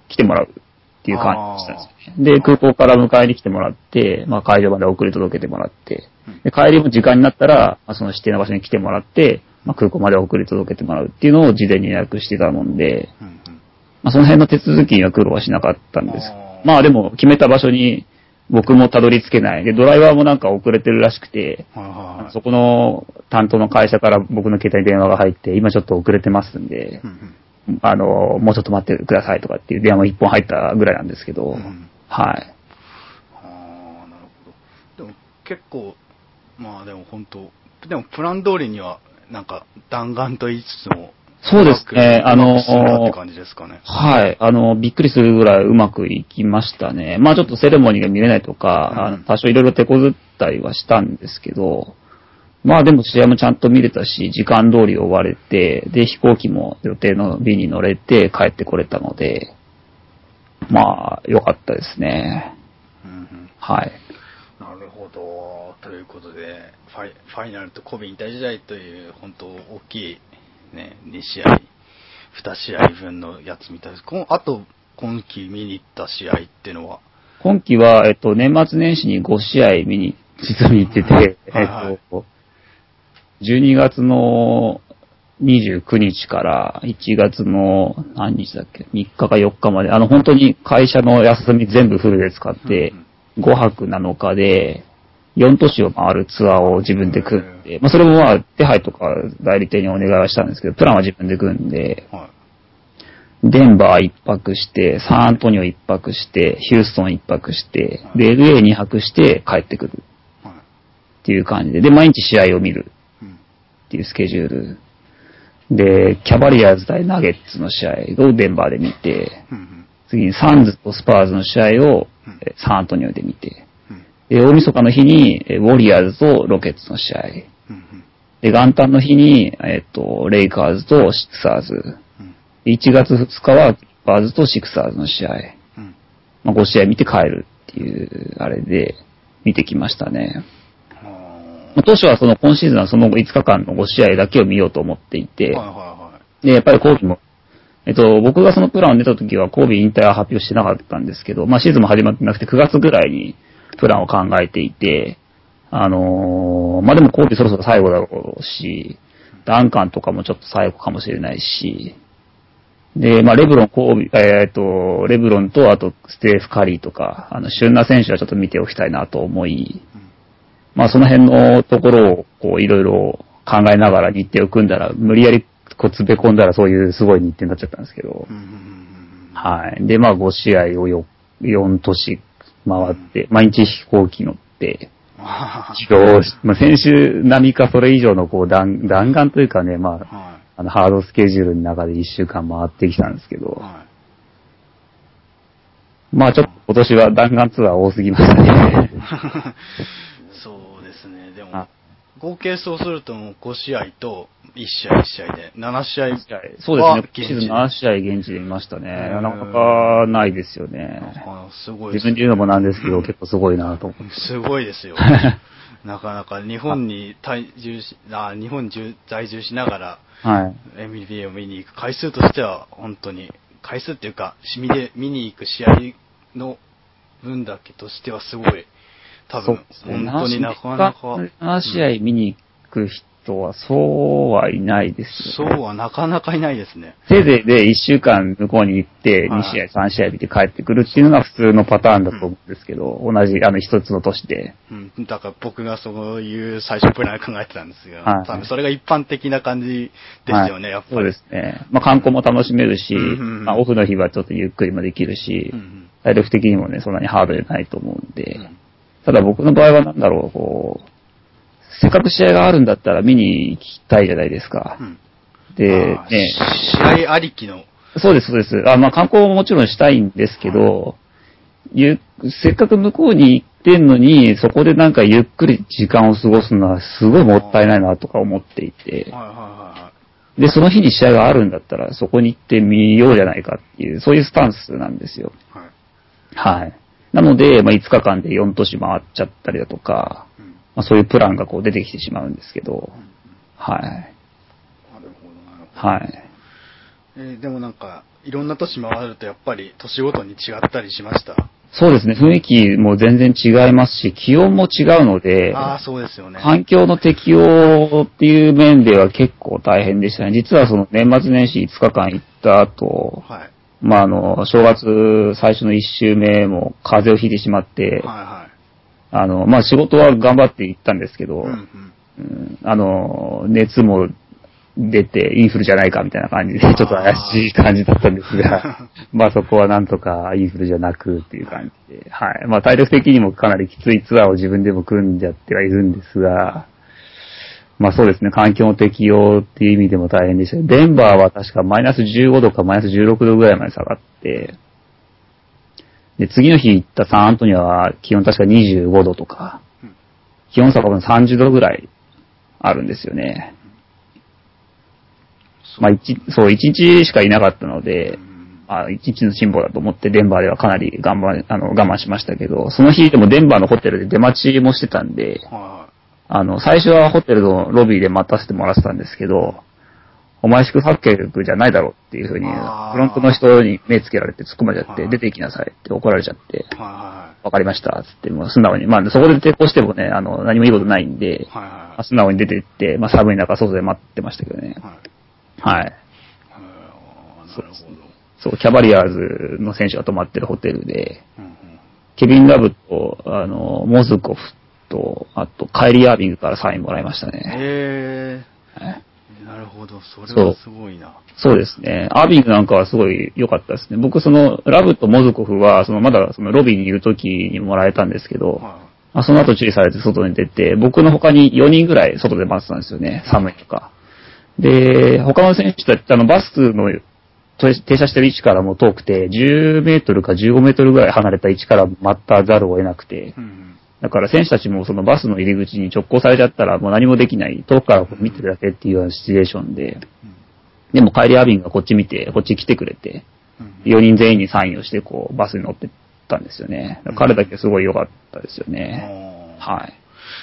来てもらうっていう感じでしたんですね。で、空港から迎えに来てもらって、まあ会場まで送り届けてもらってうん、で、帰りも時間になったら、まあ、その指定の場所に来てもらって、まあ空港まで送り届けてもらうっていうのを事前に予約してたもんで、うんうんまあその辺の手続きには苦労はしなかったんですあ。ーまあでも決めた場所に僕もたどり着けない。で、ドライバーもなんか遅れてるらしくて、そこの担当の会社から僕の携帯に電話が入って、今ちょっと遅れてますんでう、んあの、もうちょっと待ってくださいとかっていう電話も一本入ったぐらいなんですけど、はい。ああ、なるほど。でも結構、まあでも本当、でもプラン通りには、なんか弾丸と言いつつも、そうですねあの感じですかね。はい。あの、びっくりするぐらいうまくいきましたね。まあちょっとセレモニーが見れないとか、うんあの多少いろいろ手こずったりはしたんですけど、まあでも試合もちゃんと見れたし、時間通り終われて、で、飛行機も予定の便に乗れて帰ってこれたので、まあ、良かったですね。うんうんはい。なるほど。ということで、ファイファイナルと神戸引退時代という、本当大きい、ね、2試合、2試合分のやつみたいです。こんあと、今季見に行った試合っていうのは、今季は、えっと、年末年始に5試合見に、実に行ってて、はいはいえっと、12月の29日から1月の何日だっけ ?3 日か4日まで、あの、本当に会社の休み全部フルで使ってうん、5泊7日で、4都市を回るツアーを自分で組んで、まあ、それもまあ、手配とか代理店にお願いはしたんですけど、プランは自分で組んで、はい。デンバー一泊して、サンアントニオ一泊して、ヒューストン一泊して、で、LA 二泊して帰ってくるはい。っていう感じで、で、毎日試合を見るうん。っていうスケジュール。で、キャバリアーズ対ナゲッツの試合をデンバーで見て。次にサンズとスパーズの試合をサンアントニオで見て、うん。で、大晦日の日にえウォリアーズとロケッツの試合。で、元旦の日に、えっと、レイカーズとシクサーズ。うん。で1月2日はクリッパーズとシクサーズの試合。うん。まあ、5試合見て帰るっていう、あれで、見てきましたね。あまあ当初はその今シーズンはその5日間の5試合だけを見ようと思っていて、で、やっぱりコービーも、えっと、僕がそのプランを出た時はコービー引退は発表してなかったんですけど、まあシーズンも始まってなくて9月ぐらいにプランを考えていて、あのーまあでもコービーそろそろ最後だろうし、ダンカンとかもちょっと最後かもしれないし、で、まあレブロン、コービー、えーっと、レブロンとあとステーフ・カリーとか、あの、旬な選手はちょっと見ておきたいなと思い、まあその辺のところをこういろいろ考えながら日程を組んだら、無理やりこう詰め込んだらそういうすごい日程になっちゃったんですけどはい。で、まあ5試合をよ4都市回って、毎日飛行機乗って、うん。は移動し、まあ先週並みかそれ以上のこう弾弾丸というかね、まあ、い。あのハードスケジュールの中で1週間回ってきたんですけど、はまあちょっと今年は弾丸ツアー多すぎましたね。い。そうですね。でもあ、合計そうするともう5試合と1試合1試合で7試合。そうですね。シーズン7試合現地で見ましたね。なかなかないですよね。あすごい自分で言うのもなんですけど、結構すごいなと思って。すごいですよ。なかなか日本に滞住し、あ日本に住在住しながらはい。NBA を見に行く回数としては本当に、回数っていうか、シミで見に行く試合の分だけとしてはすごい、多分、本当になかなか、7試合見に行く人はそうはいないですよ、ね。そうはなかなかいないですね。せいぜいで1週間向こうに行って、はい2試合、3試合見て帰ってくるっていうのが普通のパターンだと思うんですけど、同じ、あの、一つの都市で。うん、だから僕がそういう最初プラン考えてたんですが、はい多分それが一般的な感じですよね、はいやっぱり。そうですね。まあ観光も楽しめるし、うんうんうんまあオフの日はちょっとゆっくりもできるし、うんうん体力的にもね、そんなにハードじゃないと思うんで、うんただ僕の場合はなんだろう、こう、せっかく試合があるんだったら見に行きたいじゃないですか。うんで、ね、試合ありきの、そうです、そうです。あまあ観光ももちろんしたいんですけど、ゆせっかく向こうに行ってんのに、そこでなんかゆっくり時間を過ごすのはすごいもったいないなとか思っていて、はいはいはで、その日に試合があるんだったらそこに行ってみようじゃないかっていう、そういうスタンスなんですよ。いはい。はいはい。なので、まあ、5日間で4都市回っちゃったりだとか、うんまあ、そういうプランがこう出てきてしまうんですけど、はい。なるほど、なるほど。はい。えーでもなんか、いろんな都市回るとやっぱり年ごとに違ったりしました？そうですね、雰囲気も全然違いますし、気温も違うので、ああ、そうですよね。環境の適応っていう面では結構大変でしたね。実はその年末年始5日間行った後、はい。まああの、正月最初の1週目も風邪をひいてしまって、はいはい。あの、まあ仕事は頑張って行ったんですけど、うんうん。うんあの、熱も出てインフルじゃないかみたいな感じで、ちょっと怪しい感じだったんですが、まあそこはなんとかインフルじゃなくっていう感じで、はい。まあ体力的にもかなりきついツアーを自分でも組んじゃってはいるんですが、まあそうですね、環境の適用っていう意味でも大変でした。デンバーは確かマイナス15度かマイナス16度ぐらいまで下がって、で、次の日行ったサンアントニアは気温確か25度とか、うん。気温差が30度ぐらいあるんですよね。まあ一、そう、一日しかいなかったのでう、ん。あ一日の辛抱だと思ってデンバーではかなり頑張あの我慢しましたけど、その日でもデンバーのホテルで出待ちもしてたんで、はあの、最初はホテルのロビーで待たせてもらってたんですけど、お前宿泊客じゃないだろうっていうふうに、フロントの人に目つけられて突っ込まれちゃって、はい出て行きなさいって怒られちゃって、わかりました、つって、もう素直に、まあそこで抵抗してもね、あの、何もいいことないんで、まはあ素直に出て行って、まあ寒い中外で待ってましたけどねい。。はい。はい。へーなるほど。そう、キャバリアーズの選手が泊まってるホテルで、うんうんケビン・ラブと、あの、モズコフと、あと、カイリー・アービングからサインもらいましたね。へはいえ、なるほど。それはすごいな。そうですね。アービングなんかはすごい良かったですね。僕、その、ラブとモズコフは、その、まだ、その、ロビーにいる時にもらえたんですけど、はまあ、その後注意されて外に出て、僕の他に4人ぐらい外で待ってたんですよね。寒いとか。で、他の選手たち、あの、バスの停停車してる位置からも遠くて、10メートルか15メートルぐらい離れた位置から待ったざるを得なくてい。う、んだから選手たちもそのバスの入り口に直行されちゃったらもう何もできない、遠くから見てるだけっていうようなシチュエーションで、でもカイリー・アービングがこっち見て、こっち来てくれて、うん4人全員にサインをしてこうバスに乗ってったんですよね。彼だけすごい良かったですよね。は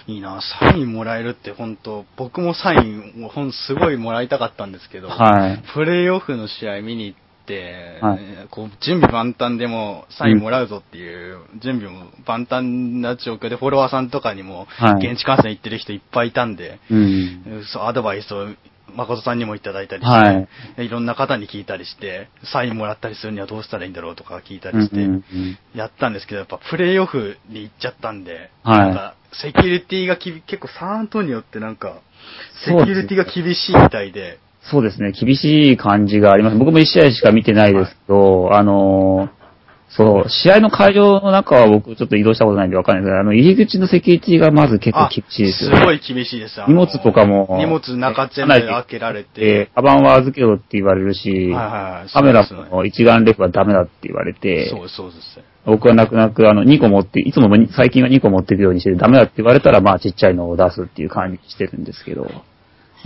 い。いいな、サインもらえるって本当僕もサインもほんすごいもらいたかったんですけど、はい。プレイオフの試合見に行って、はい。こう準備万端でもサインもらうぞっていう、準備も万端な状況でフォロワーさんとかにも、はい。現地観戦行ってる人いっぱいいたんで、うん。そうアドバイスを誠さんにもいただいたりして、はい。い、ろんな方に聞いたりして、サインもらったりするにはどうしたらいいんだろうとか聞いたうんりして、やったんですけど、やっぱプレイオフに行っちゃったんで、はい。なんか、セキュリティがきび結構サンアントニオってなんか、セキュリティが厳しいみたいで、そうですね、厳しい感じがあります。僕も1試合しか見てないですけど、あのーそう、試合の会場の中は僕ちょっと移動したことないんでわかんないですけど、あの、入り口のセキュリティがまず結構厳しいですよ、あすごい厳しいです。荷物とかも荷物中全部開けられてで、、カバンは預けろって言われるし、はいはいはいカメラそうですも一眼レフはダメだって言われて、そうそうです。僕は泣く泣くあの2個持って、いつも最近は2個持っていくようにしてダメだって言われたらまあちっちゃいのを出すっていう感じにしてるんですけど、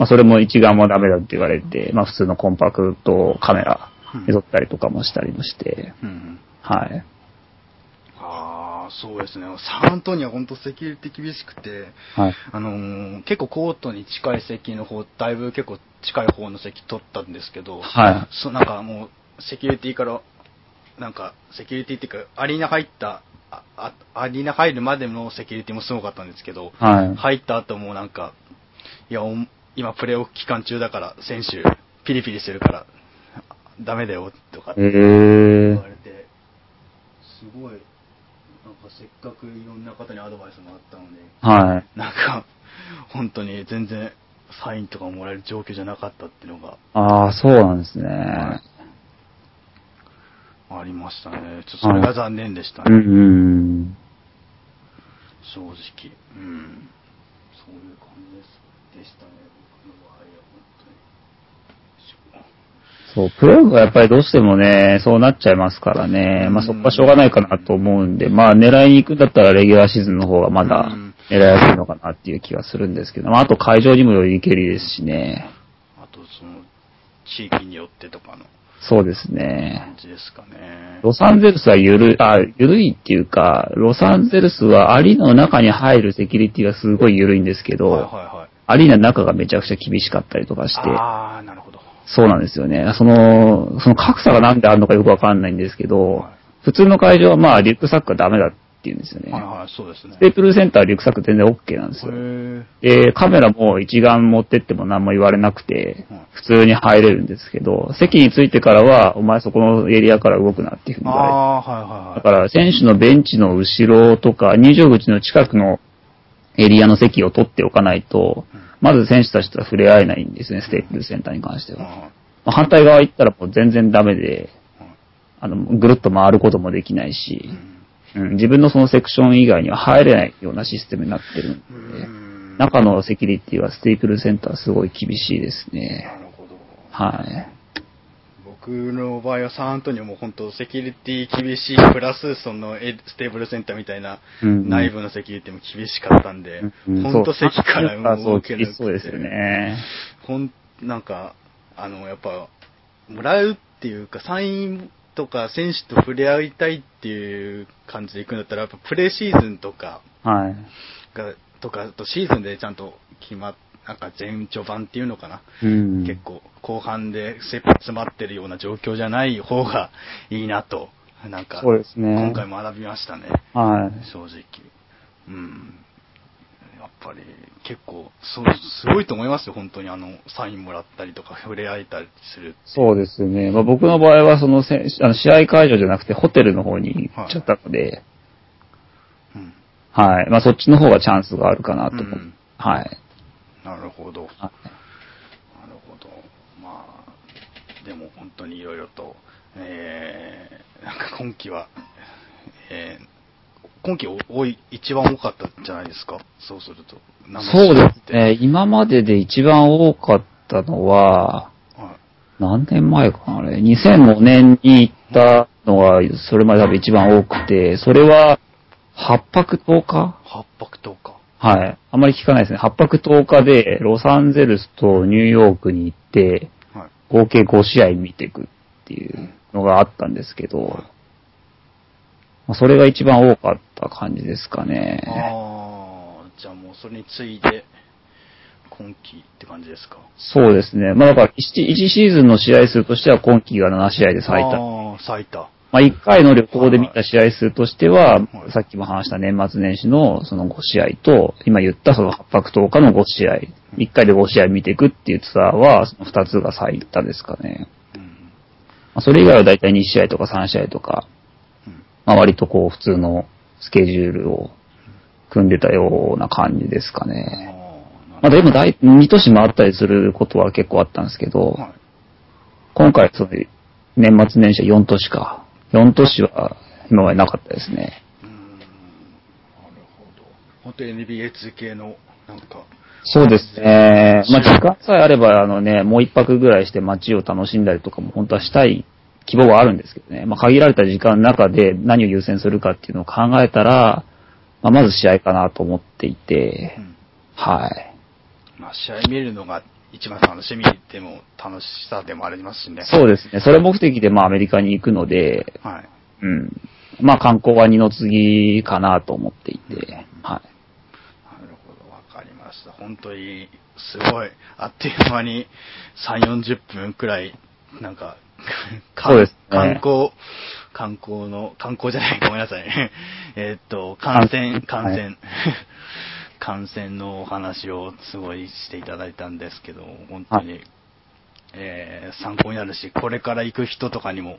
まあそれも一眼もダメだって言われて、まあ普通のコンパクトカメラで撮ったりとかもしたりもして、うんうんはい。ああ、そうですね。サントニオは本当セキュリティ厳しくて、はい。あのー結構コートに近い席の方、だいぶ結構近い方の席取ったんですけど、はい。そう、なんかもう、セキュリティから、なんか、セキュリティっていうか、アリーナ入った、ああアリーナ入るまでのセキュリティもすごかったんですけど、はい。入った後もなんか、いや、お今プレーオフ期間中だから、選手、ピリピリしてるから、ダメだよ、とかってえ言ーわ。れて、すごい、なんかせっかくいろんな方にアドバイスもらったので、はい。なんか、本当に全然サインとかもらえる状況じゃなかったっていうのがああ、そうなんですね。ありましたね。ちょっとそれが残念でしたね。うんうん。正直。うん。そういう感じですでしたね。僕の場合は本そう、プレーオフはやっぱりどうしてもね、そうなっちゃいますからね。まあそこはしょうがないかなと思うんで、まあ狙いに行くんだったらレギュラーシーズンの方がまだうん狙いやすいのかなっていう気がするんですけど、まああと会場にもより行けりですしね。あと、その、地域によってとかのそうですね感。じですかね。ロサンゼルスはゆる、あ、ゆるいっていうか、ロサンゼルスはアリーナの中に入るセキュリティがすごいゆるいんですけど、はいはいはい。アリーナの中がめちゃくちゃ厳しかったりとかして、ああ、なるほど。そうなんですよね。その、その格差がなんであるのかよくわかんないんですけど、はい普通の会場はまあリュックサックはダメだっていうんですよね。はいはい、そうですねス。テープルセンターはリュックサック全然 OK なんですよ。へで、カメラも一眼持ってっても何も言われなくてうん、普通に入れるんですけど、席に着いてからは、お前そこのエリアから動くなっていうふうに言われて。ああ、はいはいはい。だから、選手のベンチの後ろとか、入場口の近くのエリアの席を取っておかないと、まず選手たちとは触れ合えないんですね、ステープルセンターに関しては。まあ反対側行ったらもう全然ダメでうん、あの、ぐるっと回ることもできないしう、んうん、自分のそのセクション以外には入れないようなシステムになってるんで、うん中のセキュリティはステープルセンターはすごい厳しいですなね。るほど。はい。僕の場合はサンアントニオも本当セキュリティ厳しい、プラスそのエステーブルセンターみたいなうん内部のセキュリティも厳しかったんで、うん本当席から動けなくて。そうですよね。ほん、なんか、あの、やっぱ、もらうっていうか、サインとか選手と触れ合いたいっていう感じで行くんだったら、やっぱプレーシーズンとかはい。が、とか、あとシーズンでちゃんと決まっ、なんか前序盤っていうのかな。うん。結構後半で切羽詰まってるような状況じゃない方がいいなと、なんか、そうですね今回学びましたね、はい。正直。うん。やっぱり結構、そう、すごいと思いますよ、本当にあの、サインもらったりとか、触れ合えたりする。そうですね。まあ、僕の場合は、そのせあの試合会場じゃなくて、ホテルの方に行っちゃったので、うん。はい。まあ、そっちの方がチャンスがあるかなと。うんはい。なるほど。はいなるほど。まあ、でも本当にいろいろと、えー、なんか今季は、えー、今季多い、一番多かったんじゃないですか？そうすると。生そうですね。今までで一番多かったのは、はい。何年前かなあれ？2005年に行ったのが、それまで多分一番多くて、それは、8泊10日？八泊10日。はい。あんまり聞かないですね。8泊10日で、ロサンゼルスとニューヨークに行って、はい。合計5試合見ていくっていうのがあったんですけど、まあそれが一番多かった感じですかね。ああ、じゃあもうそれに次いで、今季って感じですか？そうですね。まあだから1、1シーズンの試合数としては今季が7試合で最多。ああ、最多。まあ1回の旅行で見た試合数としてはは、いさっきも話した年末年始のその5試合と、今言ったその8泊10日の5試合、1回で5試合見ていくっていうツアーは、その2つが最多ですかね。うん。まあそれ以外はだいたい2試合とか3試合とか、うんまあ割とこう普通のスケジュールを組んでたような感じですかあね。あ、まあでも大、2都市回ったりすることは結構あったんですけど、はい。今回その年末年始は4都市か。4都市は今までなかったですね。うーん。なるほど。本当に NBA 2系の、なんか、そうですね。まあ時間さえあれば、あのね、もう一泊ぐらいして街を楽しんだりとかも本当はしたい希望はあるんですけどね。まあ限られた時間の中で何を優先するかっていうのを考えたら、まあまず試合かなと思っていてう、ん。はい。まあ、試合見るのが一番楽しみでも楽しさでもありますしね。そうですね。それ目的でまあアメリカに行くので、はい。うん。まあ観光は二の次かなと思っていて、はい。なるほど、わかりました。本当に、すごい、あっという間に3、40分くらい、なんか、かそうですね観光、観光の、観光じゃない、ごめんなさい。えーっと、感染、感感染、はい感染のお話をすごいしていただいたんですけど、本当に、はえー参考になるし、これから行く人とかにも、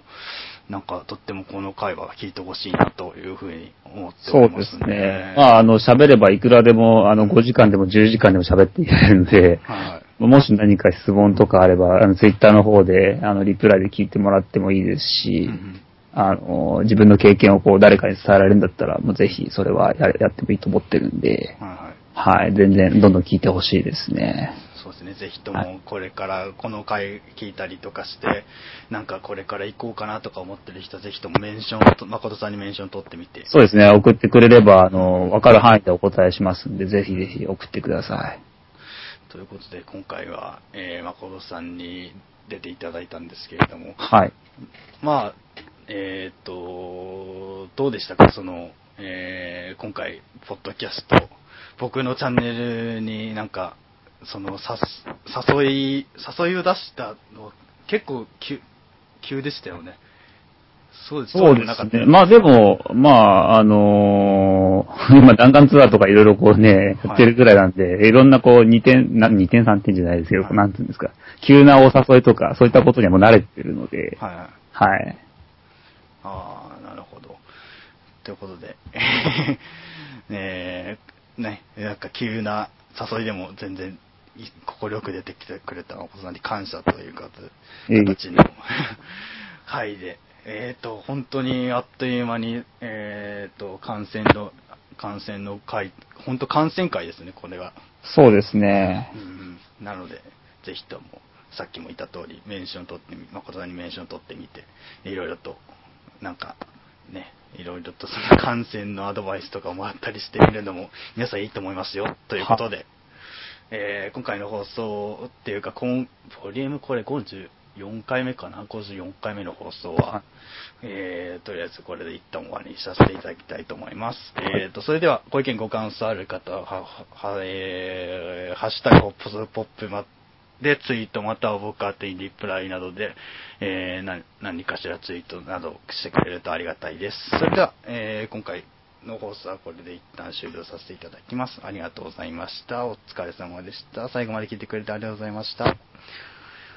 なんかとってもこの回は聞いてほしいなというふうに思っておそうでりますすね。まあ、あの、喋ればいくらでも、あの、5時間でも10時間でも喋っていられるので、はい。もし何か質問とかあれば、あの、ツイッターの方で、あの、リプライで聞いてもらってもいいですし、うんあの、自分の経験をこう、誰かに伝えられるんだったら、もうぜひ、それはややってもいいと思ってるんで、うんはいはい。はい、全然、どんどん聞いてほしいですね。そうですね、ぜひとはもこれからこの回聞いたりとかして、なんかこれから行こうかなとか思ってる人はぜひともメンションと、誠さんにメンション取ってみて。そうですね、送ってくれれば、あの、わかる範囲でお答えしますんで、ぜひぜひ送ってください。ということで、今回は、えー、誠さんに出ていただいたんですけれども、はい。まあ、えっ、と、どうでしたか、その、えー今回、ポッドキャスト、僕のチャンネルになんか、その、さす誘い、誘いを出したの、結構急、急でしたよね。そうです、そうですね。まあでも、まあ、あのー 今弾丸ツアーとかいろいろこうね、やってるぐらいなんで、いろんなこう2点、な2点3点じゃないですけど、はいなんていうんですか、急なお誘いとか、そういったことにはもう慣れてるので、はいはい。はい。ああ、なるほど。ということで、えーね、なんか急な誘いでも全然い快く出てきてくれた誠さんに感謝という形の 回で、えっ、と、本当にあっという間に、えっ、と、感染の、感染の回、本当感染会ですね、これは。そうですねう。ん、なので、ぜひとも、さっきも言った通り、メンション取ってみ、誠さんにメンション取ってみて、いろいろと、なんか、ね、いろいろとその感染のアドバイスとかもあったりしてみるのも、皆さんいいと思いますよ、ということで、えー今回の放送っていうか、コンボリュームこれ54回目かな、54回目の放送は、はい。えーとりあえずこれで一旦終わりにさせていただきたいと思います。えーと、それでは、ご意見ご感想ある方は、は、はえーハッシュタグホップスポップまでツイートまたは僕宛てにリプライなどで、えー、何かしらツイートなどしてくれるとありがたいです。それでは、えー今回の放送はこれで一旦終了させていただきます。ありがとうございました。お疲れ様でした。最後まで聞いてくれてありがとうございました。